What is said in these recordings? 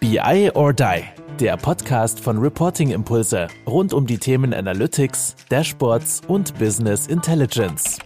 BI or Die, der Podcast von Reporting Impulse rund um die Themen Analytics, Dashboards und Business Intelligence.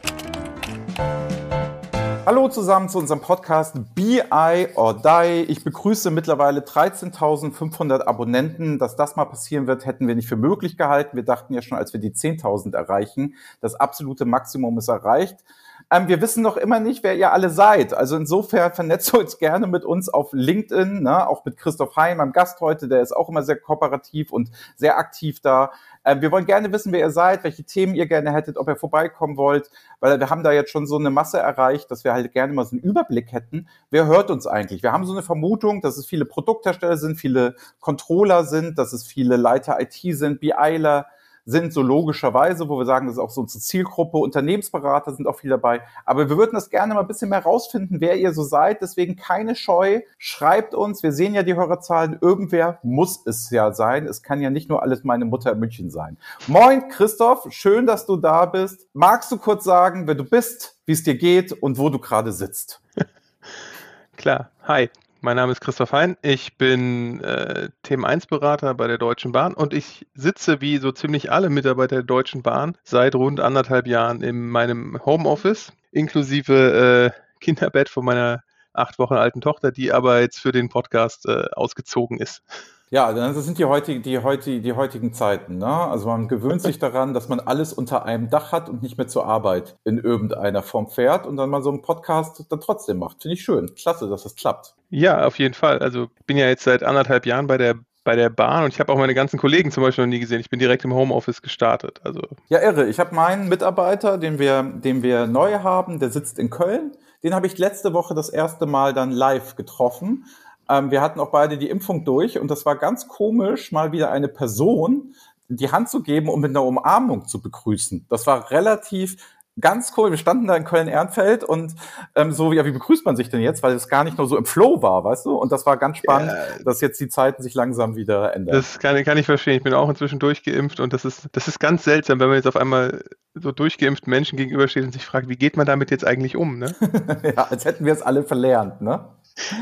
Hallo zusammen zu unserem Podcast BI or Die. Ich begrüße mittlerweile 13.500 Abonnenten. Dass das mal passieren wird, hätten wir nicht für möglich gehalten. Wir dachten ja schon, als wir die 10.000 erreichen, das absolute Maximum ist erreicht. Ähm, wir wissen noch immer nicht, wer ihr alle seid. Also insofern vernetzt euch gerne mit uns auf LinkedIn, ne? auch mit Christoph Hein, meinem Gast heute, der ist auch immer sehr kooperativ und sehr aktiv da. Ähm, wir wollen gerne wissen, wer ihr seid, welche Themen ihr gerne hättet, ob ihr vorbeikommen wollt, weil wir haben da jetzt schon so eine Masse erreicht, dass wir halt gerne mal so einen Überblick hätten. Wer hört uns eigentlich? Wir haben so eine Vermutung, dass es viele Produkthersteller sind, viele Controller sind, dass es viele Leiter IT sind, BIler, sind so logischerweise, wo wir sagen, das ist auch so unsere Zielgruppe, Unternehmensberater sind auch viel dabei. Aber wir würden das gerne mal ein bisschen mehr rausfinden, wer ihr so seid. Deswegen keine Scheu, schreibt uns. Wir sehen ja die Hörerzahlen. Irgendwer muss es ja sein. Es kann ja nicht nur alles meine Mutter in München sein. Moin, Christoph. Schön, dass du da bist. Magst du kurz sagen, wer du bist, wie es dir geht und wo du gerade sitzt? Klar. Hi. Mein Name ist Christoph Hein. Ich bin äh, Themen 1 Berater bei der Deutschen Bahn und ich sitze wie so ziemlich alle Mitarbeiter der Deutschen Bahn seit rund anderthalb Jahren in meinem Homeoffice, inklusive äh, Kinderbett von meiner acht Wochen alten Tochter, die aber jetzt für den Podcast äh, ausgezogen ist. Ja, das sind die heutigen, die, heutige, die heutigen Zeiten. Ne? Also man gewöhnt sich daran, dass man alles unter einem Dach hat und nicht mehr zur Arbeit in irgendeiner Form fährt und dann mal so einen Podcast dann trotzdem macht. Finde ich schön. Klasse, dass das klappt. Ja, auf jeden Fall. Also ich bin ja jetzt seit anderthalb Jahren bei der bei der Bahn und ich habe auch meine ganzen Kollegen zum Beispiel noch nie gesehen. Ich bin direkt im Homeoffice gestartet. Also ja, irre. Ich habe meinen Mitarbeiter, den wir, den wir neu haben, der sitzt in Köln. Den habe ich letzte Woche das erste Mal dann live getroffen. Ähm, wir hatten auch beide die Impfung durch und das war ganz komisch, mal wieder eine Person die Hand zu geben, um mit einer Umarmung zu begrüßen. Das war relativ ganz cool. Wir standen da in Köln-Ehrenfeld und ähm, so, ja, wie begrüßt man sich denn jetzt? Weil es gar nicht nur so im Flow war, weißt du? Und das war ganz spannend, ja. dass jetzt die Zeiten sich langsam wieder ändern. Das kann, kann ich verstehen. Ich bin auch inzwischen durchgeimpft und das ist, das ist ganz seltsam, wenn man jetzt auf einmal so durchgeimpften Menschen gegenübersteht und sich fragt, wie geht man damit jetzt eigentlich um, ne? ja, als hätten wir es alle verlernt, ne?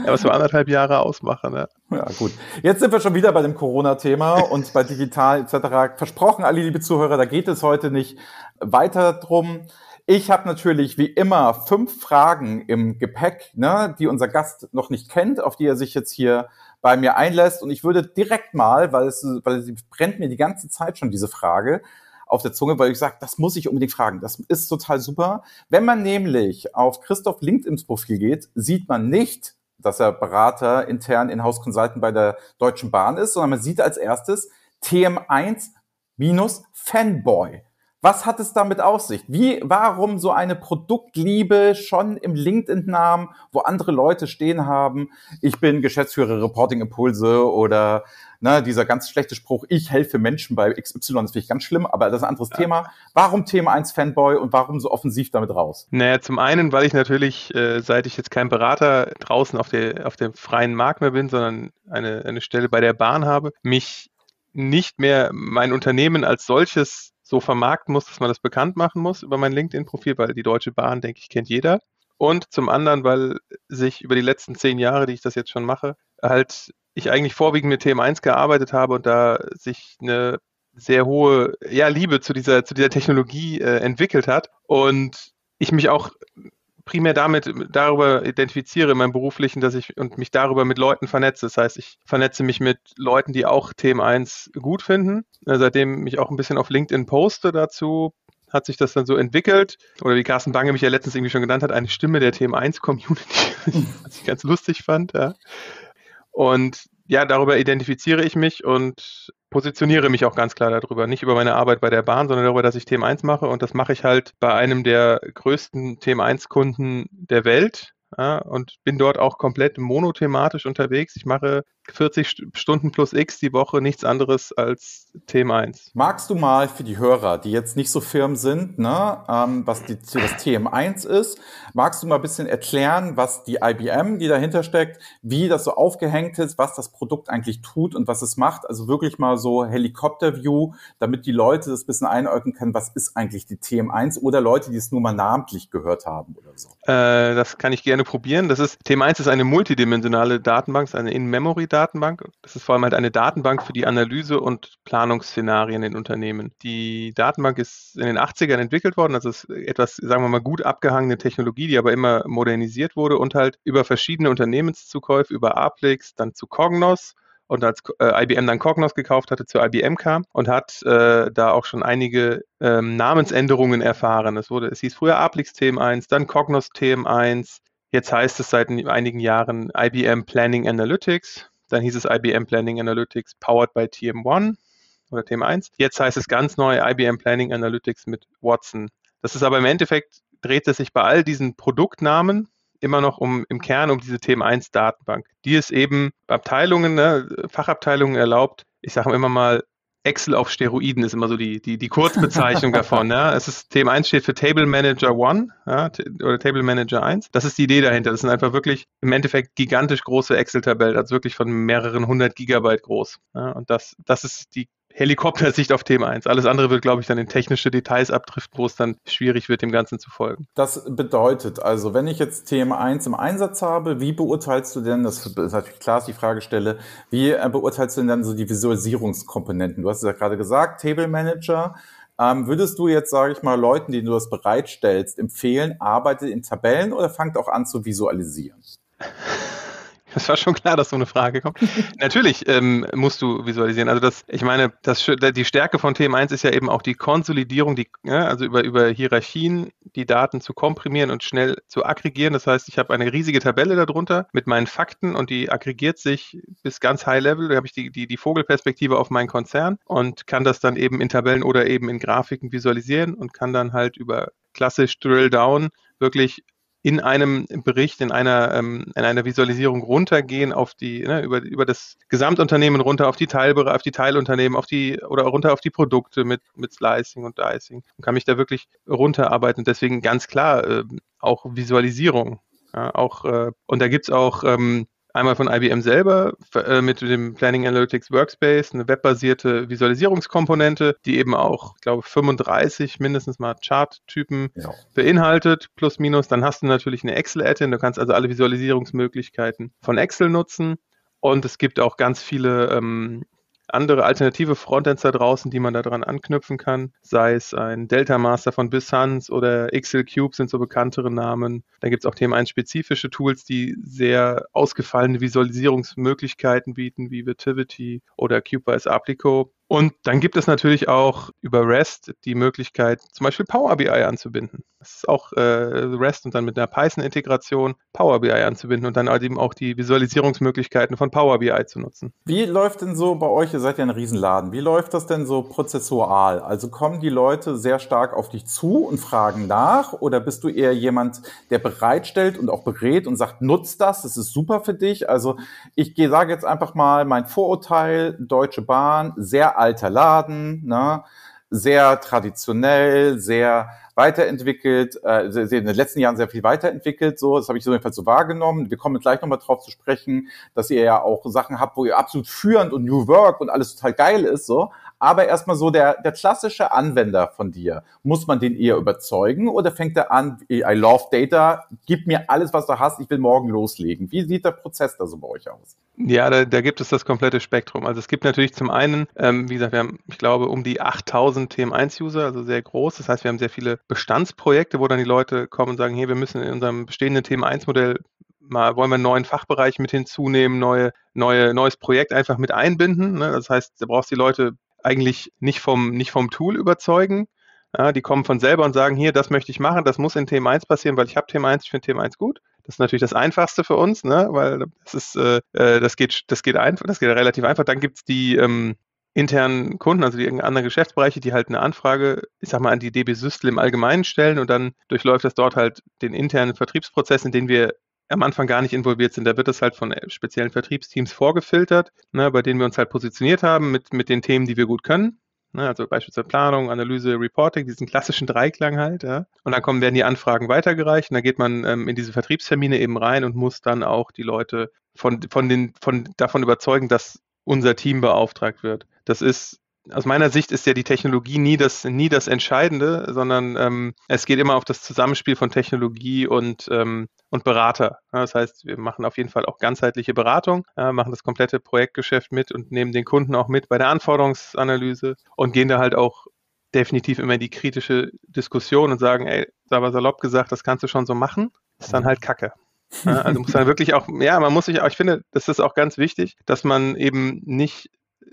Ja, was wir anderthalb Jahre ausmachen. Ne? Ja, gut. Jetzt sind wir schon wieder bei dem Corona-Thema und bei digital etc. Versprochen, alle liebe Zuhörer, da geht es heute nicht weiter drum. Ich habe natürlich wie immer fünf Fragen im Gepäck, ne, die unser Gast noch nicht kennt, auf die er sich jetzt hier bei mir einlässt. Und ich würde direkt mal, weil es, weil sie brennt mir die ganze Zeit schon diese Frage, auf der Zunge, weil ich sage, das muss ich unbedingt fragen. Das ist total super. Wenn man nämlich auf Christoph LinkedIns Profil geht, sieht man nicht, dass er Berater intern in House Consultant bei der Deutschen Bahn ist, sondern man sieht als erstes TM1 minus Fanboy. Was hat es damit auf sich? Wie, warum so eine Produktliebe schon im LinkedIn-Namen, wo andere Leute stehen haben? Ich bin Geschäftsführer Reporting Impulse oder ne, dieser ganz schlechte Spruch, ich helfe Menschen bei XY, das finde ich ganz schlimm, aber das ist ein anderes ja. Thema. Warum Thema 1 Fanboy und warum so offensiv damit raus? Naja, zum einen, weil ich natürlich, äh, seit ich jetzt kein Berater draußen auf, der, auf dem freien Markt mehr bin, sondern eine, eine Stelle bei der Bahn habe, mich nicht mehr mein Unternehmen als solches so vermarkten muss, dass man das bekannt machen muss über mein LinkedIn-Profil, weil die Deutsche Bahn, denke ich, kennt jeder. Und zum anderen, weil sich über die letzten zehn Jahre, die ich das jetzt schon mache, halt ich eigentlich vorwiegend mit TM1 gearbeitet habe und da sich eine sehr hohe ja, Liebe zu dieser, zu dieser Technologie äh, entwickelt hat. Und ich mich auch primär damit darüber identifiziere in meinem beruflichen, dass ich und mich darüber mit Leuten vernetze. Das heißt, ich vernetze mich mit Leuten, die auch Themen 1 gut finden. Äh, seitdem ich auch ein bisschen auf LinkedIn poste dazu, hat sich das dann so entwickelt. Oder wie Carsten Bange mich ja letztens irgendwie schon genannt hat, eine Stimme der Themen 1 Community, was ich ganz lustig fand. Ja. Und ja, darüber identifiziere ich mich und positioniere mich auch ganz klar darüber. Nicht über meine Arbeit bei der Bahn, sondern darüber, dass ich Themen 1 mache. Und das mache ich halt bei einem der größten Themen 1 Kunden der Welt. Ja, und bin dort auch komplett monothematisch unterwegs. Ich mache 40 Stunden plus X die Woche nichts anderes als Thema 1. Magst du mal für die Hörer, die jetzt nicht so firm sind, ne, ähm, was die, das TM1 ist, magst du mal ein bisschen erklären, was die IBM, die dahinter steckt, wie das so aufgehängt ist, was das Produkt eigentlich tut und was es macht? Also wirklich mal so Helikopter-View, damit die Leute das ein bisschen einordnen können, was ist eigentlich die TM1 oder Leute, die es nur mal namentlich gehört haben oder so. Äh, das kann ich gerne probieren. Das ist, TM1 ist eine multidimensionale Datenbank, eine In-Memory Datenbank. Das ist vor allem halt eine Datenbank für die Analyse und Planungsszenarien in Unternehmen. Die Datenbank ist in den 80ern entwickelt worden, also ist etwas, sagen wir mal, gut abgehangene Technologie, die aber immer modernisiert wurde und halt über verschiedene Unternehmenszukäufe, über Aplix, dann zu Cognos und als äh, IBM dann Cognos gekauft hatte, zu IBM kam und hat äh, da auch schon einige ähm, Namensänderungen erfahren. Es wurde, es hieß früher Aplix TM1, dann Cognos TM1, jetzt heißt es seit einigen Jahren IBM Planning Analytics, dann hieß es IBM Planning Analytics powered by TM1 oder TM1. Jetzt heißt es ganz neu IBM Planning Analytics mit Watson. Das ist aber im Endeffekt dreht es sich bei all diesen Produktnamen immer noch um im Kern um diese Themen 1 Datenbank, die es eben Abteilungen, ne, Fachabteilungen erlaubt. Ich sage immer mal, Excel auf Steroiden ist immer so die, die, die Kurzbezeichnung davon. Ja. Es ist Thema 1 steht für Table Manager 1 ja, oder Table Manager 1. Das ist die Idee dahinter. Das sind einfach wirklich im Endeffekt gigantisch große Excel-Tabellen, also wirklich von mehreren hundert Gigabyte groß. Ja. Und das, das ist die Helikoptersicht auf Thema 1. Alles andere wird, glaube ich, dann in technische Details abdriften, wo es dann schwierig wird, dem Ganzen zu folgen. Das bedeutet also, wenn ich jetzt Thema 1 im Einsatz habe, wie beurteilst du denn, das ist natürlich klar, ist die Fragestelle, wie äh, beurteilst du denn dann so die Visualisierungskomponenten? Du hast es ja gerade gesagt, Table Manager. Ähm, würdest du jetzt, sage ich mal, Leuten, denen du das bereitstellst, empfehlen, arbeitet in Tabellen oder fangt auch an zu visualisieren? Das war schon klar, dass so eine Frage kommt. Natürlich ähm, musst du visualisieren. Also das, ich meine, das, die Stärke von TM1 ist ja eben auch die Konsolidierung, die, ja, also über, über Hierarchien die Daten zu komprimieren und schnell zu aggregieren. Das heißt, ich habe eine riesige Tabelle darunter mit meinen Fakten und die aggregiert sich bis ganz High Level. Da habe ich die, die, die Vogelperspektive auf meinen Konzern und kann das dann eben in Tabellen oder eben in Grafiken visualisieren und kann dann halt über klassisch Drill Down wirklich in einem Bericht, in einer, ähm, in einer Visualisierung runtergehen auf die, ne, über, über das Gesamtunternehmen runter auf die Teilbereiche, auf die Teilunternehmen, auf die oder runter auf die Produkte mit, mit Slicing und Dicing und kann mich da wirklich runterarbeiten. Deswegen ganz klar äh, auch Visualisierung. Ja, auch, äh, und da gibt's auch ähm, Einmal von IBM selber äh, mit dem Planning Analytics Workspace, eine webbasierte Visualisierungskomponente, die eben auch, ich glaube, 35 mindestens mal Chart-Typen ja. beinhaltet, plus minus. Dann hast du natürlich eine Excel-Add-in, du kannst also alle Visualisierungsmöglichkeiten von Excel nutzen. Und es gibt auch ganz viele ähm, andere alternative Frontends da draußen, die man daran anknüpfen kann, sei es ein Delta Master von Bissans oder XL Cube sind so bekanntere Namen. Da gibt es auch Themen 1 spezifische Tools, die sehr ausgefallene Visualisierungsmöglichkeiten bieten, wie Vitivity oder Cubase Applico. Und dann gibt es natürlich auch über REST die Möglichkeit, zum Beispiel Power BI anzubinden. Das ist auch äh, REST und dann mit einer Python-Integration Power BI anzubinden und dann halt eben auch die Visualisierungsmöglichkeiten von Power BI zu nutzen. Wie läuft denn so bei euch, ihr seid ja ein Riesenladen, wie läuft das denn so prozessual? Also kommen die Leute sehr stark auf dich zu und fragen nach oder bist du eher jemand, der bereitstellt und auch berät und sagt, nutzt das, das ist super für dich? Also ich sage jetzt einfach mal mein Vorurteil, Deutsche Bahn, sehr alter Laden, ne? sehr traditionell, sehr weiterentwickelt, äh, in den letzten Jahren sehr viel weiterentwickelt, so, das habe ich so jedenfalls so wahrgenommen. Wir kommen gleich nochmal drauf zu sprechen, dass ihr ja auch Sachen habt, wo ihr absolut führend und New Work und alles total geil ist, so aber erstmal so der, der klassische Anwender von dir. Muss man den eher überzeugen oder fängt er an, I love data, gib mir alles, was du hast, ich will morgen loslegen. Wie sieht der Prozess da so bei euch aus? Ja, da, da gibt es das komplette Spektrum. Also es gibt natürlich zum einen, ähm, wie gesagt, wir haben, ich glaube, um die 8000 TM1-User, also sehr groß. Das heißt, wir haben sehr viele Bestandsprojekte, wo dann die Leute kommen und sagen, hier, wir müssen in unserem bestehenden TM1-Modell mal wollen wir einen neuen Fachbereich mit hinzunehmen, neue, neue, neues Projekt einfach mit einbinden. Ne? Das heißt, da brauchst du die Leute eigentlich nicht vom, nicht vom Tool überzeugen. Ja, die kommen von selber und sagen, hier, das möchte ich machen, das muss in Thema 1 passieren, weil ich habe Thema 1, ich finde Thema 1 gut. Das ist natürlich das Einfachste für uns, ne? weil das ist, äh, äh, das geht, das geht einfach, das geht relativ einfach. Dann gibt es die ähm, internen Kunden, also die anderen Geschäftsbereiche, die halt eine Anfrage, ich sag mal, an die DB Systel im Allgemeinen stellen und dann durchläuft das dort halt den internen Vertriebsprozess, in den wir am Anfang gar nicht involviert sind. Da wird das halt von äh, speziellen Vertriebsteams vorgefiltert, ne, bei denen wir uns halt positioniert haben mit, mit den Themen, die wir gut können. Ne, also beispielsweise Planung, Analyse, Reporting, diesen klassischen Dreiklang halt. Ja. Und dann kommen, werden die Anfragen weitergereicht und dann geht man ähm, in diese Vertriebstermine eben rein und muss dann auch die Leute von, von den, von, davon überzeugen, dass unser Team beauftragt wird. Das ist aus meiner Sicht ist ja die Technologie nie das, nie das Entscheidende, sondern ähm, es geht immer auf das Zusammenspiel von Technologie und, ähm, und Berater. das heißt, wir machen auf jeden Fall auch ganzheitliche Beratung, äh, machen das komplette Projektgeschäft mit und nehmen den Kunden auch mit bei der Anforderungsanalyse und gehen da halt auch definitiv immer in die kritische Diskussion und sagen, ey, da war salopp gesagt, das kannst du schon so machen, ist dann halt Kacke. also muss man wirklich auch, ja, man muss sich auch, ich finde, das ist auch ganz wichtig, dass man eben nicht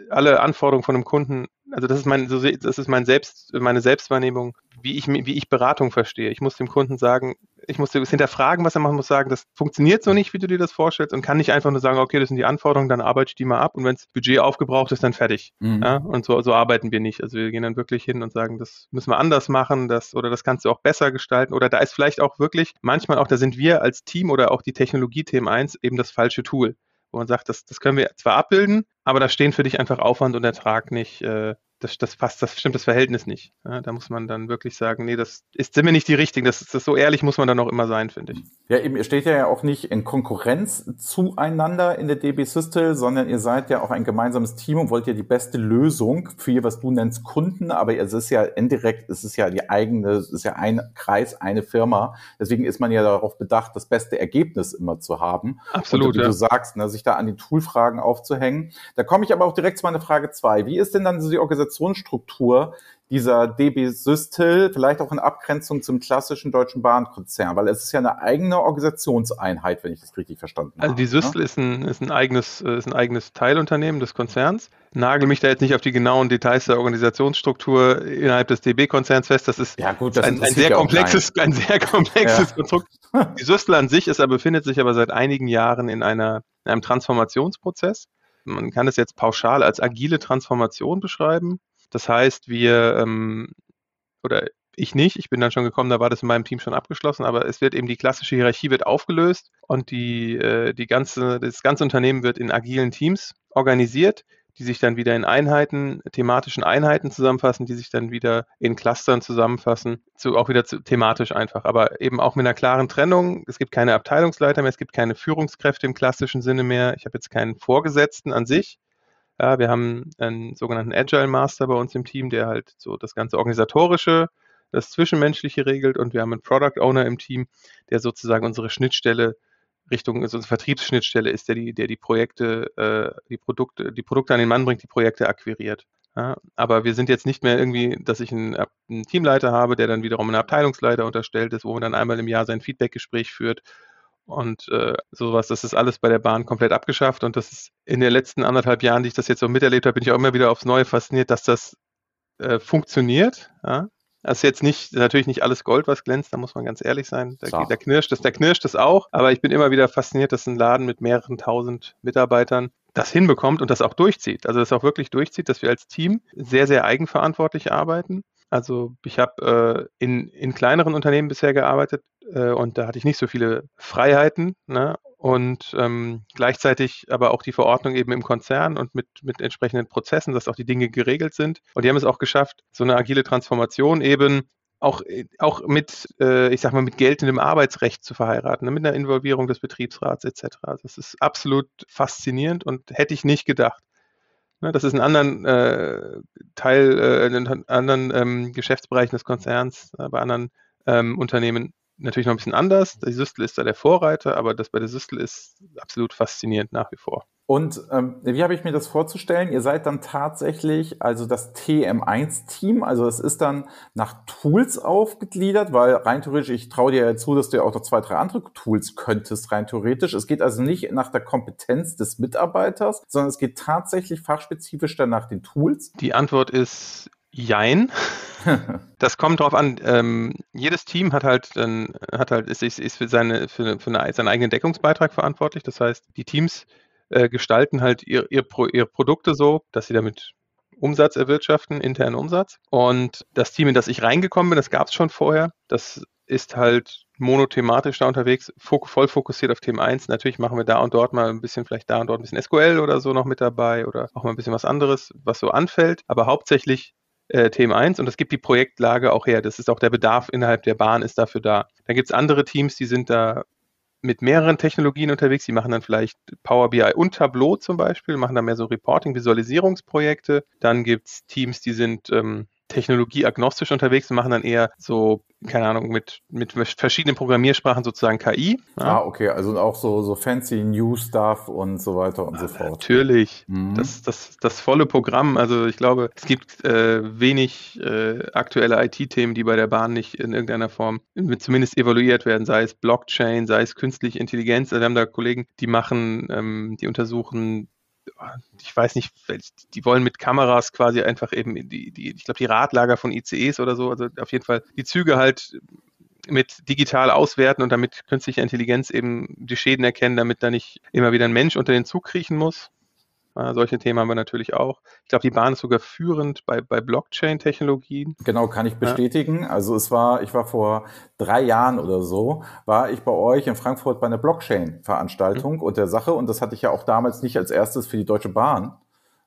alle Anforderungen von einem Kunden, also das ist mein, das ist mein Selbst, meine Selbstwahrnehmung, wie ich, wie ich Beratung verstehe. Ich muss dem Kunden sagen, ich muss es hinterfragen, was er machen muss, sagen, das funktioniert so nicht, wie du dir das vorstellst und kann nicht einfach nur sagen, okay, das sind die Anforderungen, dann arbeite ich die mal ab und wenn das Budget aufgebraucht ist, dann fertig. Mhm. Ja, und so, so arbeiten wir nicht. Also wir gehen dann wirklich hin und sagen, das müssen wir anders machen, das oder das kannst du auch besser gestalten oder da ist vielleicht auch wirklich manchmal auch, da sind wir als Team oder auch die Technologie-Themen 1 eben das falsche Tool wo man sagt, das, das können wir zwar abbilden, aber da stehen für dich einfach Aufwand und Ertrag nicht äh, das, das passt, das stimmt das Verhältnis nicht. Ja, da muss man dann wirklich sagen, nee, das ist, sind wir nicht die richtigen. Das, das so ehrlich muss man dann auch immer sein, finde ich. Ja, eben, ihr steht ja auch nicht in Konkurrenz zueinander in der DB Systel, sondern ihr seid ja auch ein gemeinsames Team und wollt ja die beste Lösung für, was du nennst, Kunden, aber es ist ja indirekt, es ist ja die eigene, es ist ja ein Kreis, eine Firma. Deswegen ist man ja darauf bedacht, das beste Ergebnis immer zu haben. Absolut. Und wie ja. du sagst, ne, sich da an die Toolfragen aufzuhängen. Da komme ich aber auch direkt zu meiner Frage zwei. Wie ist denn dann so die Organisation Organisationsstruktur dieser DB Systel, vielleicht auch in Abgrenzung zum klassischen Deutschen Bahnkonzern, weil es ist ja eine eigene Organisationseinheit, wenn ich das richtig verstanden habe. Also die Systel ne? ist, ein, ist, ein eigenes, ist ein eigenes Teilunternehmen des Konzerns. Nagel mich da jetzt nicht auf die genauen Details der Organisationsstruktur innerhalb des DB-Konzerns fest. Das ist ja, gut, das ein, ein, sehr komplexes, ein sehr komplexes ja. Konstrukt. Die Systel an sich ist, befindet sich aber seit einigen Jahren in, einer, in einem Transformationsprozess. Man kann es jetzt pauschal als agile Transformation beschreiben. Das heißt, wir ähm, oder ich nicht, ich bin dann schon gekommen, da war das in meinem Team schon abgeschlossen, aber es wird eben die klassische Hierarchie wird aufgelöst und die, äh, die ganze, das ganze Unternehmen wird in agilen Teams organisiert, die sich dann wieder in Einheiten, thematischen Einheiten zusammenfassen, die sich dann wieder in Clustern zusammenfassen, zu, auch wieder zu, thematisch einfach, aber eben auch mit einer klaren Trennung. Es gibt keine Abteilungsleiter mehr, es gibt keine Führungskräfte im klassischen Sinne mehr. Ich habe jetzt keinen Vorgesetzten an sich. Ja, wir haben einen sogenannten Agile Master bei uns im Team, der halt so das ganze organisatorische, das Zwischenmenschliche regelt und wir haben einen Product Owner im Team, der sozusagen unsere Schnittstelle Richtung also Vertriebsschnittstelle ist, der die, der die Projekte, äh, die Produkte, die Produkte an den Mann bringt, die Projekte akquiriert. Ja, aber wir sind jetzt nicht mehr irgendwie, dass ich einen, einen, Teamleiter habe, der dann wiederum einen Abteilungsleiter unterstellt ist, wo man dann einmal im Jahr sein Feedbackgespräch führt und äh, sowas. Das ist alles bei der Bahn komplett abgeschafft und das ist in den letzten anderthalb Jahren, die ich das jetzt so miterlebt habe, bin ich auch immer wieder aufs Neue fasziniert, dass das äh, funktioniert. Ja? Das ist jetzt nicht, natürlich nicht alles Gold, was glänzt, da muss man ganz ehrlich sein. Da, da knirscht es, da knirscht es auch. Aber ich bin immer wieder fasziniert, dass ein Laden mit mehreren tausend Mitarbeitern das hinbekommt und das auch durchzieht. Also das auch wirklich durchzieht, dass wir als Team sehr, sehr eigenverantwortlich arbeiten. Also ich habe äh, in, in kleineren Unternehmen bisher gearbeitet äh, und da hatte ich nicht so viele Freiheiten. Ne? Und ähm, gleichzeitig aber auch die Verordnung eben im Konzern und mit, mit entsprechenden Prozessen, dass auch die Dinge geregelt sind. Und die haben es auch geschafft, so eine agile Transformation eben auch, auch mit, äh, ich sag mal, mit geltendem Arbeitsrecht zu verheiraten, ne, mit einer Involvierung des Betriebsrats etc. Also das ist absolut faszinierend und hätte ich nicht gedacht. Ne, das ist in anderen äh, Teil, äh, in anderen ähm, Geschäftsbereichen des Konzerns, äh, bei anderen ähm, Unternehmen natürlich noch ein bisschen anders. Die Systel ist da der Vorreiter, aber das bei der Systel ist absolut faszinierend nach wie vor. Und ähm, wie habe ich mir das vorzustellen? Ihr seid dann tatsächlich also das TM1-Team, also es ist dann nach Tools aufgegliedert, weil rein theoretisch, ich traue dir ja zu, dass du ja auch noch zwei, drei andere Tools könntest, rein theoretisch. Es geht also nicht nach der Kompetenz des Mitarbeiters, sondern es geht tatsächlich fachspezifisch dann nach den Tools. Die Antwort ist Jein. das kommt drauf an. Ähm, jedes Team hat halt, ähm, hat halt, ist, ist für, seine, für, für eine, seinen eigenen Deckungsbeitrag verantwortlich. Das heißt, die Teams äh, gestalten halt ihr, ihr, Pro, ihre Produkte so, dass sie damit Umsatz erwirtschaften, internen Umsatz. Und das Team, in das ich reingekommen bin, das gab es schon vorher. Das ist halt monothematisch da unterwegs, voll fokussiert auf Themen 1. Natürlich machen wir da und dort mal ein bisschen, vielleicht da und dort ein bisschen SQL oder so noch mit dabei oder auch mal ein bisschen was anderes, was so anfällt. Aber hauptsächlich äh, Themen 1 und das gibt die Projektlage auch her. Das ist auch der Bedarf innerhalb der Bahn ist dafür da. Dann gibt es andere Teams, die sind da mit mehreren Technologien unterwegs. Die machen dann vielleicht Power BI und Tableau zum Beispiel, machen dann mehr so Reporting, Visualisierungsprojekte. Dann gibt es Teams, die sind ähm, technologieagnostisch unterwegs und machen dann eher so, keine Ahnung, mit, mit verschiedenen Programmiersprachen sozusagen KI. Ja. Ah, okay, also auch so, so fancy New Stuff und so weiter und ja, so fort. Natürlich, mhm. das, das, das volle Programm. Also ich glaube, es gibt äh, wenig äh, aktuelle IT-Themen, die bei der Bahn nicht in irgendeiner Form zumindest evaluiert werden, sei es Blockchain, sei es künstliche Intelligenz. Also wir haben da Kollegen, die machen, ähm, die untersuchen ich weiß nicht, die wollen mit Kameras quasi einfach eben die, die ich glaube, die Radlager von ICEs oder so, also auf jeden Fall die Züge halt mit digital auswerten und damit künstliche Intelligenz eben die Schäden erkennen, damit da nicht immer wieder ein Mensch unter den Zug kriechen muss. Äh, solche Themen haben wir natürlich auch. Ich glaube, die Bahn ist sogar führend bei, bei Blockchain-Technologien. Genau, kann ich bestätigen. Ja. Also es war, ich war vor drei Jahren oder so, war ich bei euch in Frankfurt bei einer Blockchain-Veranstaltung mhm. und der Sache, und das hatte ich ja auch damals nicht als erstes für die Deutsche Bahn,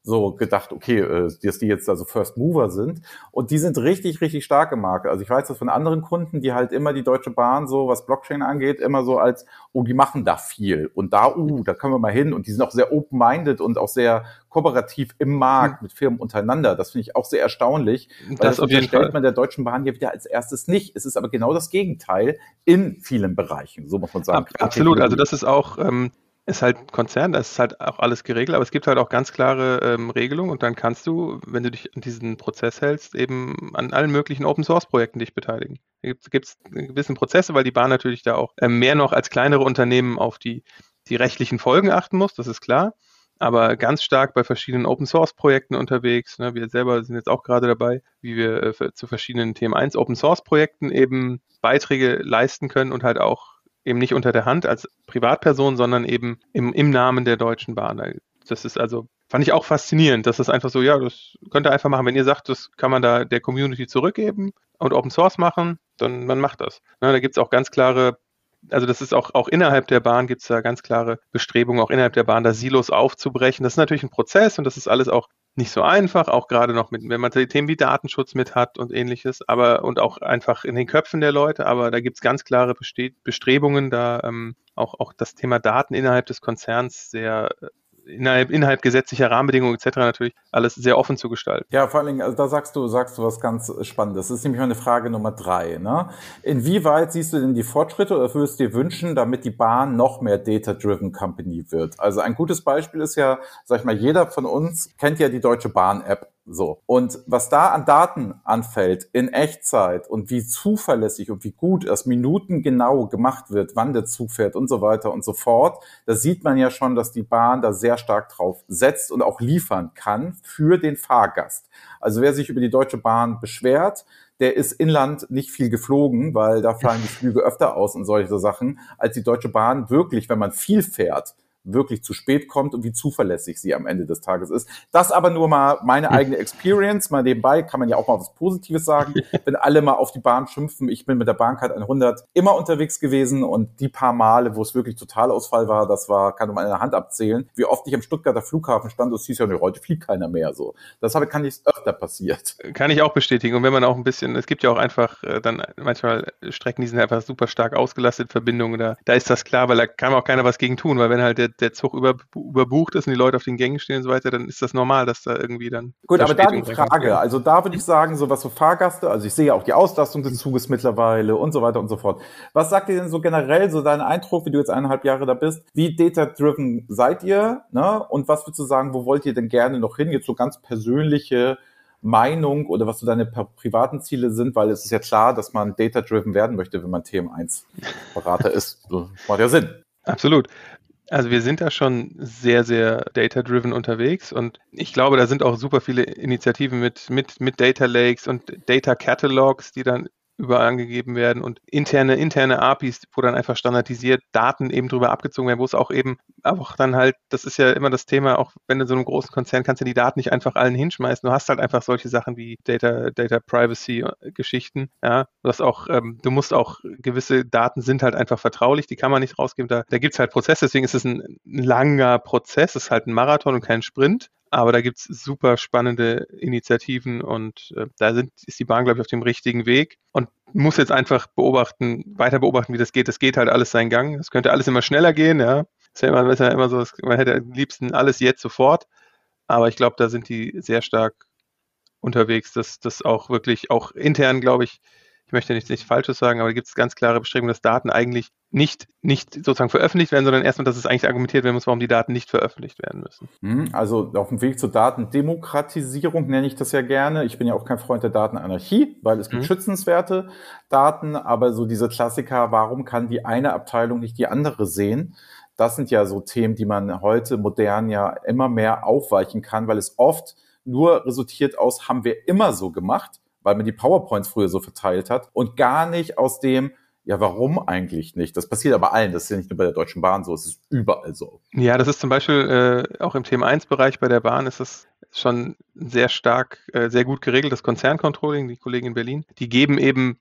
so gedacht, okay, äh, dass die jetzt also First Mover sind. Und die sind richtig, richtig stark im Markt. Also ich weiß das von anderen Kunden, die halt immer die Deutsche Bahn so, was Blockchain angeht, immer so als, oh, die machen da viel. Und da, uh, da können wir mal hin. Und die sind auch sehr open-minded und auch sehr kooperativ im Markt hm. mit Firmen untereinander. Das finde ich auch sehr erstaunlich. Das, das auf jeden stellt man der Deutschen Bahn ja wieder als erstes nicht. Es ist aber genau das Gegenteil in vielen Bereichen, so muss man sagen. Absolut. Also das ist auch, ähm, ist halt ein Konzern, da ist halt auch alles geregelt, aber es gibt halt auch ganz klare ähm, Regelungen und dann kannst du, wenn du dich an diesen Prozess hältst, eben an allen möglichen Open Source Projekten dich beteiligen. Da gibt es gewisse Prozesse, weil die Bahn natürlich da auch ähm, mehr noch als kleinere Unternehmen auf die, die rechtlichen Folgen achten muss, das ist klar. Aber ganz stark bei verschiedenen Open Source Projekten unterwegs. Ne? Wir selber sind jetzt auch gerade dabei, wie wir äh, zu verschiedenen Themen 1 Open Source Projekten eben Beiträge leisten können und halt auch eben nicht unter der Hand als Privatperson, sondern eben im, im Namen der Deutschen Bahn. Das ist also, fand ich auch faszinierend, dass das einfach so, ja, das könnt ihr einfach machen. Wenn ihr sagt, das kann man da der Community zurückgeben und Open Source machen, dann man macht das. Ja, da gibt es auch ganz klare also das ist auch, auch innerhalb der Bahn gibt es da ganz klare Bestrebungen, auch innerhalb der Bahn da Silos aufzubrechen. Das ist natürlich ein Prozess und das ist alles auch nicht so einfach, auch gerade noch mit, wenn man Themen wie Datenschutz mit hat und ähnliches, aber und auch einfach in den Köpfen der Leute, aber da gibt es ganz klare Bestrebungen, da ähm, auch, auch das Thema Daten innerhalb des Konzerns sehr innerhalb, innerhalb gesetzlicher Rahmenbedingungen etc. natürlich alles sehr offen zu gestalten. Ja, vor allen Dingen, also da sagst du, sagst du was ganz Spannendes. Das ist nämlich meine Frage Nummer drei. Ne? Inwieweit siehst du denn die Fortschritte oder würdest du dir wünschen, damit die Bahn noch mehr Data-Driven Company wird? Also ein gutes Beispiel ist ja, sag ich mal, jeder von uns kennt ja die Deutsche Bahn-App. So. Und was da an Daten anfällt in Echtzeit und wie zuverlässig und wie gut es minutengenau gemacht wird, wann der Zug fährt und so weiter und so fort, da sieht man ja schon, dass die Bahn da sehr stark drauf setzt und auch liefern kann für den Fahrgast. Also wer sich über die Deutsche Bahn beschwert, der ist inland nicht viel geflogen, weil da fallen die Flüge öfter aus und solche Sachen, als die Deutsche Bahn wirklich, wenn man viel fährt, wirklich zu spät kommt und wie zuverlässig sie am Ende des Tages ist. Das aber nur mal meine eigene Experience. Mal nebenbei kann man ja auch mal was Positives sagen. Wenn alle mal auf die Bahn schimpfen, ich bin mit der Bahncard 100 immer unterwegs gewesen und die paar Male, wo es wirklich Totalausfall war, das war, kann man in der Hand abzählen, wie oft ich am Stuttgarter Flughafen stand und es hieß ja, heute fliegt keiner mehr so. Das habe, kann nicht öfter passiert. Kann ich auch bestätigen. Und wenn man auch ein bisschen, es gibt ja auch einfach äh, dann manchmal Strecken, die sind einfach super stark ausgelastet, Verbindungen, da, da ist das klar, weil da kann auch keiner was gegen tun, weil wenn halt der der Zug über, überbucht ist und die Leute auf den Gängen stehen und so weiter, dann ist das normal, dass da irgendwie dann. Gut, aber da die Frage, also da würde ich sagen, so was so Fahrgaste, also ich sehe ja auch die Auslastung des Zuges mittlerweile und so weiter und so fort. Was sagt ihr denn so generell, so dein Eindruck, wie du jetzt eineinhalb Jahre da bist? Wie data-driven seid ihr? Ne? Und was würdest du sagen, wo wollt ihr denn gerne noch hin? Jetzt so ganz persönliche Meinung oder was so deine privaten Ziele sind, weil es ist ja klar, dass man data-driven werden möchte, wenn man TM1-Berater ist. Das macht ja Sinn. Absolut. Also wir sind da schon sehr, sehr data-driven unterwegs und ich glaube, da sind auch super viele Initiativen mit, mit, mit Data Lakes und Data Catalogs, die dann überall angegeben werden und interne, interne APIs, wo dann einfach standardisiert Daten eben drüber abgezogen werden, wo es auch eben auch dann halt, das ist ja immer das Thema, auch wenn du so einem großen Konzern kannst du die Daten nicht einfach allen hinschmeißen. Du hast halt einfach solche Sachen wie Data, Data Privacy Geschichten, ja. Du hast auch, ähm, du musst auch, gewisse Daten sind halt einfach vertraulich, die kann man nicht rausgeben. Da, da gibt es halt Prozesse, deswegen ist es ein langer Prozess, es ist halt ein Marathon und kein Sprint. Aber da gibt es super spannende Initiativen und äh, da sind, ist die Bahn, glaube ich, auf dem richtigen Weg und muss jetzt einfach beobachten, weiter beobachten, wie das geht. Das geht halt alles seinen Gang. Es könnte alles immer schneller gehen, ja. Ist ja immer, ist ja immer so, man hätte am liebsten alles jetzt sofort. Aber ich glaube, da sind die sehr stark unterwegs, dass das auch wirklich auch intern, glaube ich, ich möchte nichts, nichts Falsches sagen, aber gibt es ganz klare Bestrebungen, dass Daten eigentlich nicht, nicht sozusagen veröffentlicht werden, sondern erstmal, dass es eigentlich argumentiert werden muss, warum die Daten nicht veröffentlicht werden müssen. Mhm, also auf dem Weg zur Datendemokratisierung nenne ich das ja gerne. Ich bin ja auch kein Freund der Datenanarchie, weil es gibt mhm. schützenswerte Daten, aber so diese Klassiker, warum kann die eine Abteilung nicht die andere sehen? Das sind ja so Themen, die man heute modern ja immer mehr aufweichen kann, weil es oft nur resultiert aus, haben wir immer so gemacht weil man die PowerPoints früher so verteilt hat und gar nicht aus dem, ja, warum eigentlich nicht? Das passiert aber allen. Das ist ja nicht nur bei der Deutschen Bahn so, es ist überall so. Ja, das ist zum Beispiel äh, auch im Thema 1-Bereich bei der Bahn ist das schon sehr stark, äh, sehr gut geregelt, das Konzerncontrolling, die Kollegen in Berlin. Die geben eben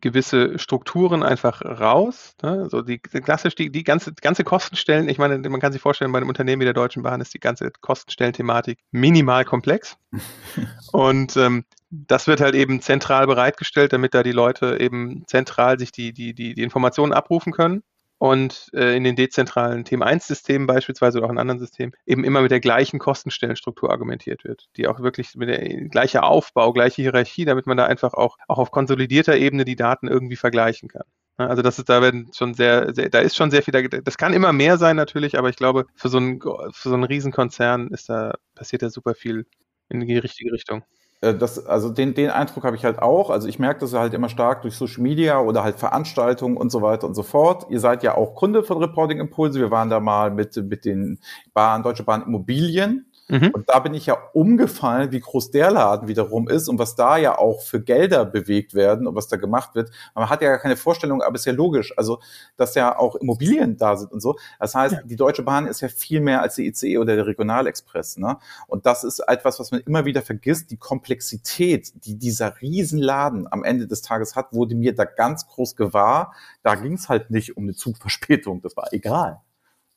gewisse Strukturen einfach raus. Ne? So die, klassisch die, die ganze, ganze Kostenstellen, ich meine, man kann sich vorstellen, bei einem Unternehmen wie der Deutschen Bahn ist die ganze Kostenstellenthematik minimal komplex. Und ähm, das wird halt eben zentral bereitgestellt, damit da die Leute eben zentral sich die, die, die, die Informationen abrufen können und äh, in den dezentralen Thema 1-Systemen beispielsweise oder auch in anderen Systemen eben immer mit der gleichen Kostenstellenstruktur argumentiert wird, die auch wirklich mit der gleiche Aufbau, gleiche Hierarchie, damit man da einfach auch, auch auf konsolidierter Ebene die Daten irgendwie vergleichen kann. Also das ist, da werden schon sehr, sehr, da ist schon sehr viel, das kann immer mehr sein natürlich, aber ich glaube, für so einen, für so einen Riesenkonzern ist da, passiert da super viel in die richtige Richtung. Äh, das, also den, den Eindruck habe ich halt auch. Also ich merke das halt immer stark durch Social Media oder halt Veranstaltungen und so weiter und so fort. Ihr seid ja auch Kunde von Reporting Impulse. Wir waren da mal mit, mit den Bahn, Deutsche Bahn Immobilien Mhm. Und da bin ich ja umgefallen, wie groß der Laden wiederum ist und was da ja auch für Gelder bewegt werden und was da gemacht wird. Man hat ja gar keine Vorstellung, aber ist ja logisch. Also, dass ja auch Immobilien da sind und so. Das heißt, ja. die Deutsche Bahn ist ja viel mehr als die ICE oder der Regionalexpress. Ne? Und das ist etwas, was man immer wieder vergisst. Die Komplexität, die dieser Riesenladen am Ende des Tages hat, wurde mir da ganz groß gewahr. Da ging es halt nicht um eine Zugverspätung. Das war egal.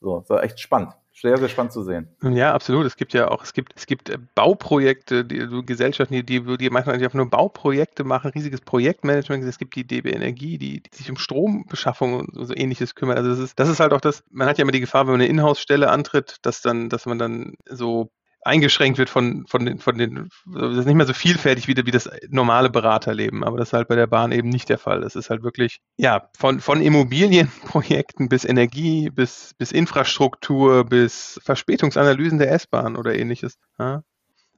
So, das war echt spannend sehr, sehr spannend zu sehen. Ja, absolut. Es gibt ja auch, es gibt, es gibt äh, Bauprojekte, die, Gesellschaften, die, die, die manchmal einfach nur Bauprojekte machen, riesiges Projektmanagement. Es gibt die DB Energie, die, die sich um Strombeschaffung und so ähnliches kümmert. Also das ist, das ist halt auch das, man hat ja immer die Gefahr, wenn man eine Inhouse-Stelle antritt, dass dann, dass man dann so eingeschränkt wird von, von den, von den, das ist nicht mehr so vielfältig wie, wie das normale Beraterleben, aber das ist halt bei der Bahn eben nicht der Fall. Das ist halt wirklich, ja, von, von Immobilienprojekten bis Energie, bis, bis Infrastruktur, bis Verspätungsanalysen der S-Bahn oder ähnliches. Ja,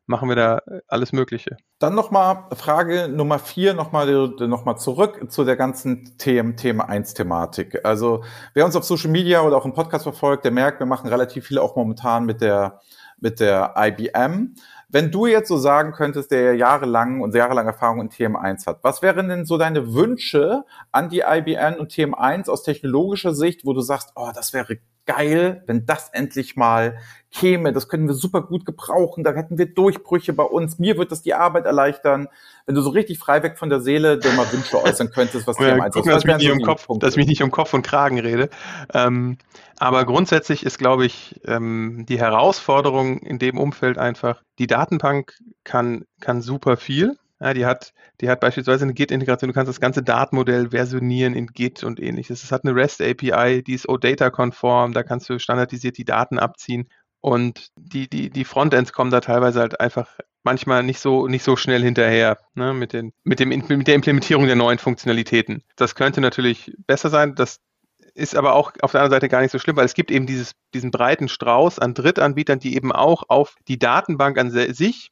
machen wir da alles Mögliche. Dann nochmal Frage Nummer vier, nochmal noch mal zurück zu der ganzen TM, Thema 1 Thematik. Also wer uns auf Social Media oder auch im Podcast verfolgt, der merkt, wir machen relativ viel auch momentan mit der mit der IBM. Wenn du jetzt so sagen könntest, der jahrelang und jahrelang Erfahrung in TM1 hat, was wären denn so deine Wünsche an die IBM und TM1 aus technologischer Sicht, wo du sagst, oh, das wäre geil, wenn das endlich mal käme. Das können wir super gut gebrauchen. Da hätten wir Durchbrüche bei uns. Mir wird das die Arbeit erleichtern. Wenn du so richtig frei weg von der Seele dir mal Wünsche äußern könntest, was ja, meinst. Gucken, dass, mich um Kopf, dass ich mich nicht um Kopf und Kragen rede. Ähm, aber grundsätzlich ist, glaube ich, ähm, die Herausforderung in dem Umfeld einfach, die Datenbank kann, kann super viel. Ja, die hat, die hat beispielsweise eine Git-Integration. Du kannst das ganze Datenmodell versionieren in Git und ähnliches. Es hat eine REST API, die ist OData-konform. Da kannst du standardisiert die Daten abziehen. Und die, die, die Frontends kommen da teilweise halt einfach manchmal nicht so, nicht so schnell hinterher ne, mit, den, mit, dem, mit der Implementierung der neuen Funktionalitäten. Das könnte natürlich besser sein. Das ist aber auch auf der anderen Seite gar nicht so schlimm, weil es gibt eben dieses, diesen breiten Strauß an Drittanbietern, die eben auch auf die Datenbank an sich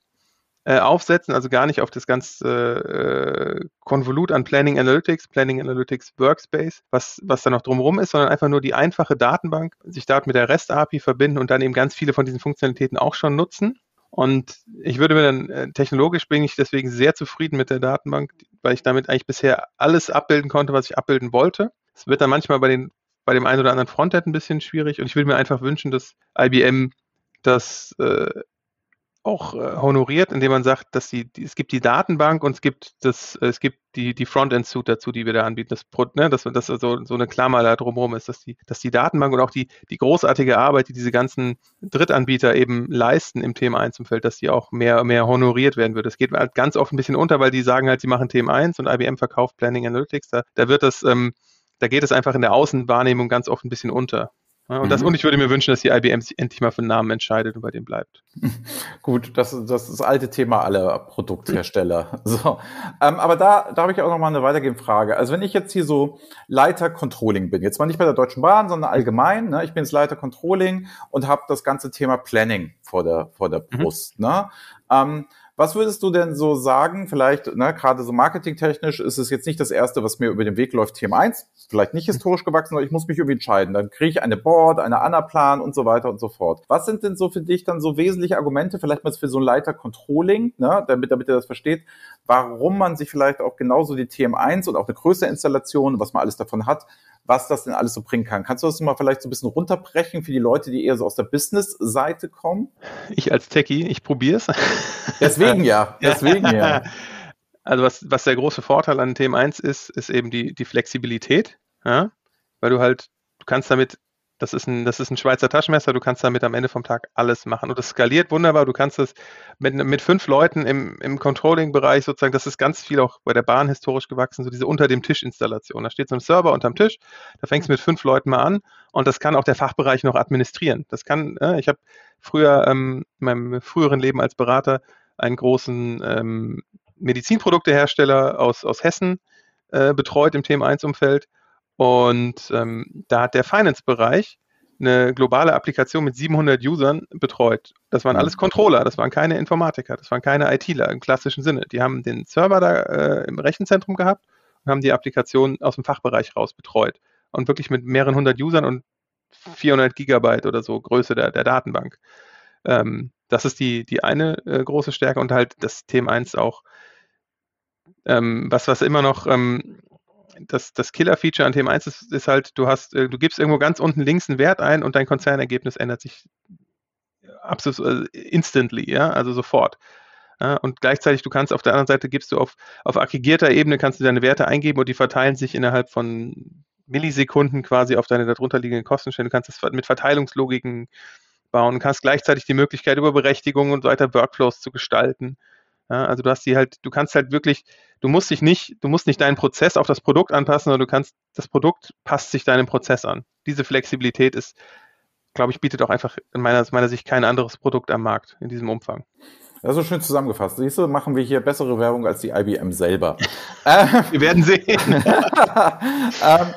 äh, aufsetzen, also gar nicht auf das ganze äh, Konvolut an Planning Analytics, Planning Analytics Workspace, was, was da noch drumherum ist, sondern einfach nur die einfache Datenbank, sich dort mit der REST-API verbinden und dann eben ganz viele von diesen Funktionalitäten auch schon nutzen. Und ich würde mir dann, äh, technologisch bin ich deswegen sehr zufrieden mit der Datenbank, weil ich damit eigentlich bisher alles abbilden konnte, was ich abbilden wollte. Es wird dann manchmal bei, den, bei dem einen oder anderen Frontend ein bisschen schwierig und ich würde mir einfach wünschen, dass IBM das äh, auch äh, honoriert, indem man sagt, dass die, die, es gibt die Datenbank und es gibt das, es gibt die, die Frontend-Suite dazu, die wir da anbieten. Das, ne, dass, dass so, so eine Klammer da drumherum ist, dass die, dass die Datenbank und auch die, die großartige Arbeit, die diese ganzen Drittanbieter eben leisten im Thema 1-Umfeld, dass die auch mehr, mehr honoriert werden wird. Das geht halt ganz oft ein bisschen unter, weil die sagen halt, sie machen Themen 1 und IBM verkauft Planning Analytics. Da, da wird das, ähm, da geht es einfach in der Außenwahrnehmung ganz oft ein bisschen unter. Und, das, mhm. und ich würde mir wünschen, dass die IBM sich endlich mal für einen Namen entscheidet und bei dem bleibt. Gut, das, das ist das alte Thema aller Produkthersteller. So, ähm, aber da, da habe ich auch noch mal eine weitergehende Frage. Also wenn ich jetzt hier so Leiter Controlling bin, jetzt mal nicht bei der Deutschen Bahn, sondern allgemein, ne? ich bin jetzt Leiter Controlling und habe das ganze Thema Planning vor der, vor der mhm. Brust. Mhm. Ne? Ähm, was würdest du denn so sagen? Vielleicht, ne, gerade so marketingtechnisch ist es jetzt nicht das erste, was mir über den Weg läuft, Thema 1, vielleicht nicht historisch gewachsen, aber ich muss mich irgendwie entscheiden. Dann kriege ich eine Board, eine Anna-Plan und so weiter und so fort. Was sind denn so für dich dann so wesentliche Argumente, vielleicht mal für so ein Leiter Controlling, ne, damit, damit er das versteht, warum man sich vielleicht auch genauso die TM1 und auch eine größere Installation, was man alles davon hat, was das denn alles so bringen kann. Kannst du das mal vielleicht so ein bisschen runterbrechen für die Leute, die eher so aus der Business-Seite kommen? Ich als Techie, ich probiere es. Deswegen ja, deswegen ja. Also was, was der große Vorteil an Themen 1 ist, ist eben die, die Flexibilität, ja? weil du halt, du kannst damit das ist, ein, das ist ein Schweizer Taschenmesser, du kannst damit am Ende vom Tag alles machen. Und das skaliert wunderbar. Du kannst es mit, mit fünf Leuten im, im Controlling-Bereich sozusagen, das ist ganz viel auch bei der Bahn historisch gewachsen, so diese unter dem Tisch-Installation. Da steht so ein Server unterm Tisch, da fängst du mit fünf Leuten mal an und das kann auch der Fachbereich noch administrieren. Das kann, äh, ich habe früher ähm, in meinem früheren Leben als Berater einen großen ähm, Medizinproduktehersteller aus, aus Hessen äh, betreut im Thema 1-Umfeld und ähm, da hat der Finance-Bereich eine globale Applikation mit 700 Usern betreut. Das waren alles mhm. Controller, das waren keine Informatiker, das waren keine ITler im klassischen Sinne. Die haben den Server da äh, im Rechenzentrum gehabt und haben die Applikation aus dem Fachbereich raus betreut. Und wirklich mit mehreren hundert Usern und 400 Gigabyte oder so Größe der, der Datenbank. Ähm, das ist die, die eine äh, große Stärke und halt das Thema 1 auch, ähm, was, was immer noch ähm, das, das Killer-Feature an Thema 1 ist, ist halt, du hast, äh, du gibst irgendwo ganz unten links einen Wert ein und dein Konzernergebnis ändert sich absolut äh, instantly, ja, also sofort. Ja, und gleichzeitig, du kannst auf der anderen Seite gibst du auf, auf aggregierter Ebene kannst du deine Werte eingeben und die verteilen sich innerhalb von Millisekunden quasi auf deine darunter liegenden Kostenstellen. Du kannst das mit Verteilungslogiken bauen, hast gleichzeitig die Möglichkeit, über Berechtigungen und so weiter Workflows zu gestalten. Ja, also du hast die halt, du kannst halt wirklich, du musst dich nicht, du musst nicht deinen Prozess auf das Produkt anpassen, sondern du kannst, das Produkt passt sich deinem Prozess an. Diese Flexibilität ist, glaube ich, bietet auch einfach in meiner, aus meiner Sicht kein anderes Produkt am Markt in diesem Umfang. Das ist schön zusammengefasst. Siehst du, machen wir hier bessere Werbung als die IBM selber. wir werden sehen. ähm,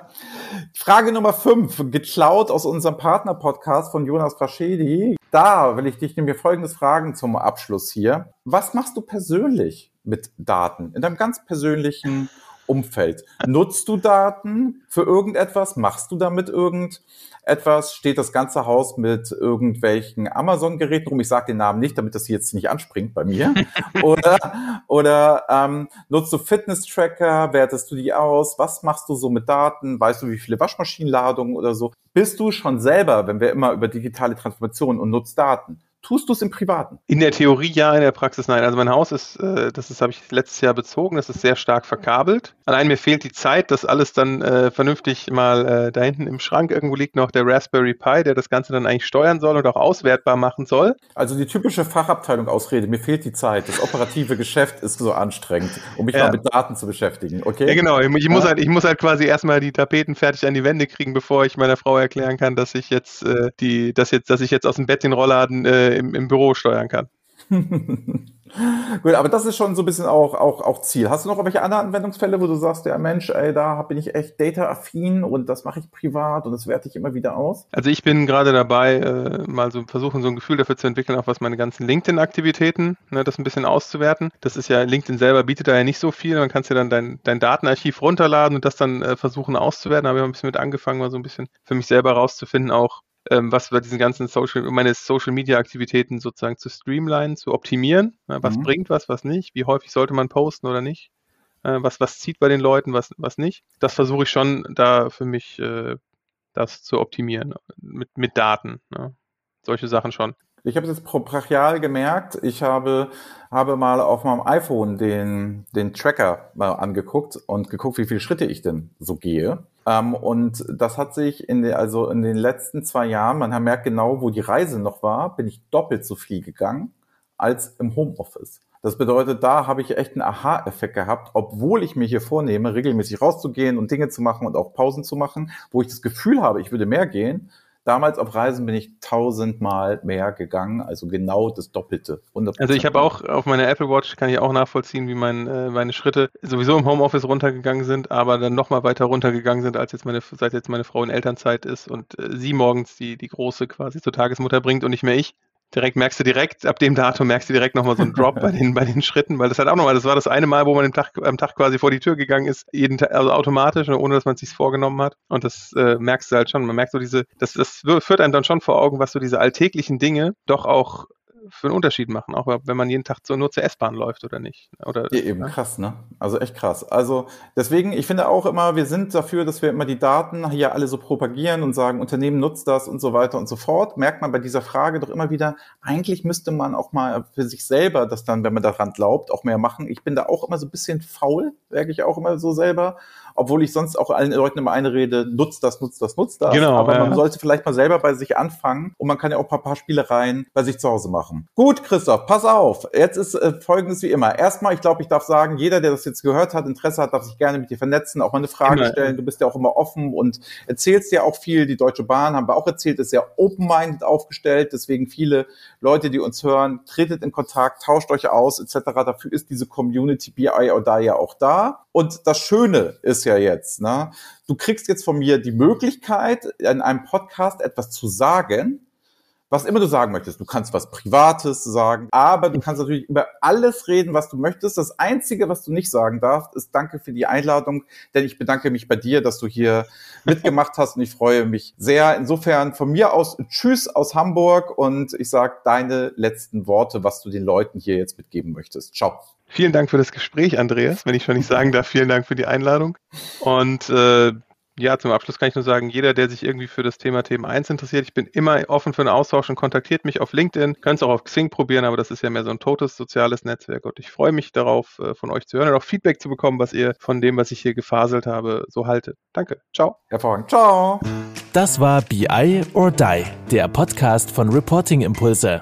Frage Nummer fünf, geklaut aus unserem Partner-Podcast von Jonas Raschedi. Da will ich dich nämlich folgendes fragen zum Abschluss hier. Was machst du persönlich mit Daten in deinem ganz persönlichen Umfeld? Nutzt du Daten für irgendetwas? Machst du damit irgendetwas? Steht das ganze Haus mit irgendwelchen Amazon-Geräten rum? Ich sage den Namen nicht, damit das jetzt nicht anspringt bei mir. oder oder ähm, nutzt du Fitness-Tracker? Wertest du die aus? Was machst du so mit Daten? Weißt du, wie viele Waschmaschinenladungen oder so? Bist du schon selber, wenn wir immer über digitale Transformation und nutzt Daten, Tust du es im Privaten? In der Theorie ja, in der Praxis nein. Also mein Haus ist, äh, das ist, habe ich letztes Jahr bezogen, das ist sehr stark verkabelt. Allein mir fehlt die Zeit, dass alles dann äh, vernünftig mal äh, da hinten im Schrank irgendwo liegt noch der Raspberry Pi, der das Ganze dann eigentlich steuern soll und auch auswertbar machen soll. Also die typische Fachabteilung Ausrede, mir fehlt die Zeit. Das operative Geschäft ist so anstrengend, um mich ja. mal mit Daten zu beschäftigen. Okay? Ja, genau. Ich, ich muss halt, ich muss halt quasi erstmal die Tapeten fertig an die Wände kriegen, bevor ich meiner Frau erklären kann, dass ich jetzt äh, die, dass jetzt, dass ich jetzt aus dem Bett den Rollladen äh, im, im Büro steuern kann. Gut, aber das ist schon so ein bisschen auch, auch, auch Ziel. Hast du noch irgendwelche anderen Anwendungsfälle, wo du sagst, ja Mensch, ey, da bin ich echt data-affin und das mache ich privat und das werte ich immer wieder aus? Also ich bin gerade dabei, äh, mal so versuchen, so ein Gefühl dafür zu entwickeln, auch was meine ganzen LinkedIn-Aktivitäten, ne, das ein bisschen auszuwerten. Das ist ja, LinkedIn selber bietet da ja nicht so viel. Man kannst ja dann dein, dein Datenarchiv runterladen und das dann äh, versuchen auszuwerten. Da habe ich ein bisschen mit angefangen, mal so ein bisschen für mich selber rauszufinden, auch ähm, was bei diesen ganzen Social, meine Social Media Aktivitäten sozusagen zu streamlinen, zu optimieren. Ne? Was mhm. bringt was, was nicht? Wie häufig sollte man posten oder nicht? Äh, was, was zieht bei den Leuten, was, was nicht? Das versuche ich schon da für mich, äh, das zu optimieren mit, mit Daten. Ne? Solche Sachen schon. Ich habe es jetzt brachial gemerkt. Ich habe, habe mal auf meinem iPhone den, den Tracker mal angeguckt und geguckt, wie viele Schritte ich denn so gehe. Ähm, und das hat sich in den, also in den letzten zwei Jahren, man merkt genau, wo die Reise noch war, bin ich doppelt so viel gegangen als im Homeoffice. Das bedeutet, da habe ich echt einen Aha-Effekt gehabt, obwohl ich mir hier vornehme, regelmäßig rauszugehen und Dinge zu machen und auch Pausen zu machen, wo ich das Gefühl habe, ich würde mehr gehen, Damals auf Reisen bin ich tausendmal mehr gegangen, also genau das Doppelte. Also ich habe auch auf meiner Apple Watch, kann ich auch nachvollziehen, wie mein, äh, meine Schritte sowieso im Homeoffice runtergegangen sind, aber dann nochmal weiter runtergegangen sind, als jetzt meine, seit jetzt meine Frau in Elternzeit ist und äh, sie morgens die, die Große quasi zur Tagesmutter bringt und nicht mehr ich direkt merkst du direkt, ab dem Datum merkst du direkt nochmal so einen Drop bei den, bei den Schritten, weil das halt auch nochmal, das war das eine Mal, wo man am Tag, am Tag quasi vor die Tür gegangen ist, jeden Tag, also automatisch, ohne dass man es sich vorgenommen hat. Und das äh, merkst du halt schon. Man merkt so diese, das, das führt einem dann schon vor Augen, was so diese alltäglichen Dinge doch auch für einen Unterschied machen, auch wenn man jeden Tag so nur zur S-Bahn läuft oder nicht. Oder, ja, eben, ne? krass, ne? Also echt krass. Also deswegen, ich finde auch immer, wir sind dafür, dass wir immer die Daten hier alle so propagieren und sagen, Unternehmen nutzt das und so weiter und so fort. Merkt man bei dieser Frage doch immer wieder, eigentlich müsste man auch mal für sich selber das dann, wenn man daran glaubt, auch mehr machen. Ich bin da auch immer so ein bisschen faul, merke ich auch immer so selber obwohl ich sonst auch allen Leuten immer einrede, nutzt das, nutzt das, nutzt das. Genau, Aber ja. man sollte vielleicht mal selber bei sich anfangen und man kann ja auch ein paar, Spielereien bei sich zu Hause machen. Gut, Christoph, pass auf. Jetzt ist äh, folgendes wie immer. Erstmal, ich glaube, ich darf sagen, jeder, der das jetzt gehört hat, Interesse hat, darf sich gerne mit dir vernetzen, auch mal eine Frage immer. stellen. Du bist ja auch immer offen und erzählst ja auch viel. Die Deutsche Bahn haben wir auch erzählt, ist sehr open-minded aufgestellt. Deswegen viele Leute, die uns hören, tretet in Kontakt, tauscht euch aus, etc. Dafür ist diese Community BI oder ja auch da. Und das Schöne ist ja jetzt, ne? du kriegst jetzt von mir die Möglichkeit, in einem Podcast etwas zu sagen, was immer du sagen möchtest. Du kannst was Privates sagen, aber du kannst natürlich über alles reden, was du möchtest. Das Einzige, was du nicht sagen darfst, ist Danke für die Einladung, denn ich bedanke mich bei dir, dass du hier mitgemacht hast und ich freue mich sehr. Insofern von mir aus Tschüss aus Hamburg und ich sage deine letzten Worte, was du den Leuten hier jetzt mitgeben möchtest. Ciao. Vielen Dank für das Gespräch, Andreas. Wenn ich schon nicht sagen darf, vielen Dank für die Einladung. Und äh, ja, zum Abschluss kann ich nur sagen, jeder, der sich irgendwie für das Thema Themen 1 interessiert, ich bin immer offen für einen Austausch und kontaktiert mich auf LinkedIn. Könnt es auch auf Xing probieren, aber das ist ja mehr so ein totes soziales Netzwerk und ich freue mich darauf, äh, von euch zu hören und auch Feedback zu bekommen, was ihr von dem, was ich hier gefaselt habe, so haltet. Danke. Ciao. Hervorragend. Ciao. Das war BI or Die, der Podcast von Reporting Impulse.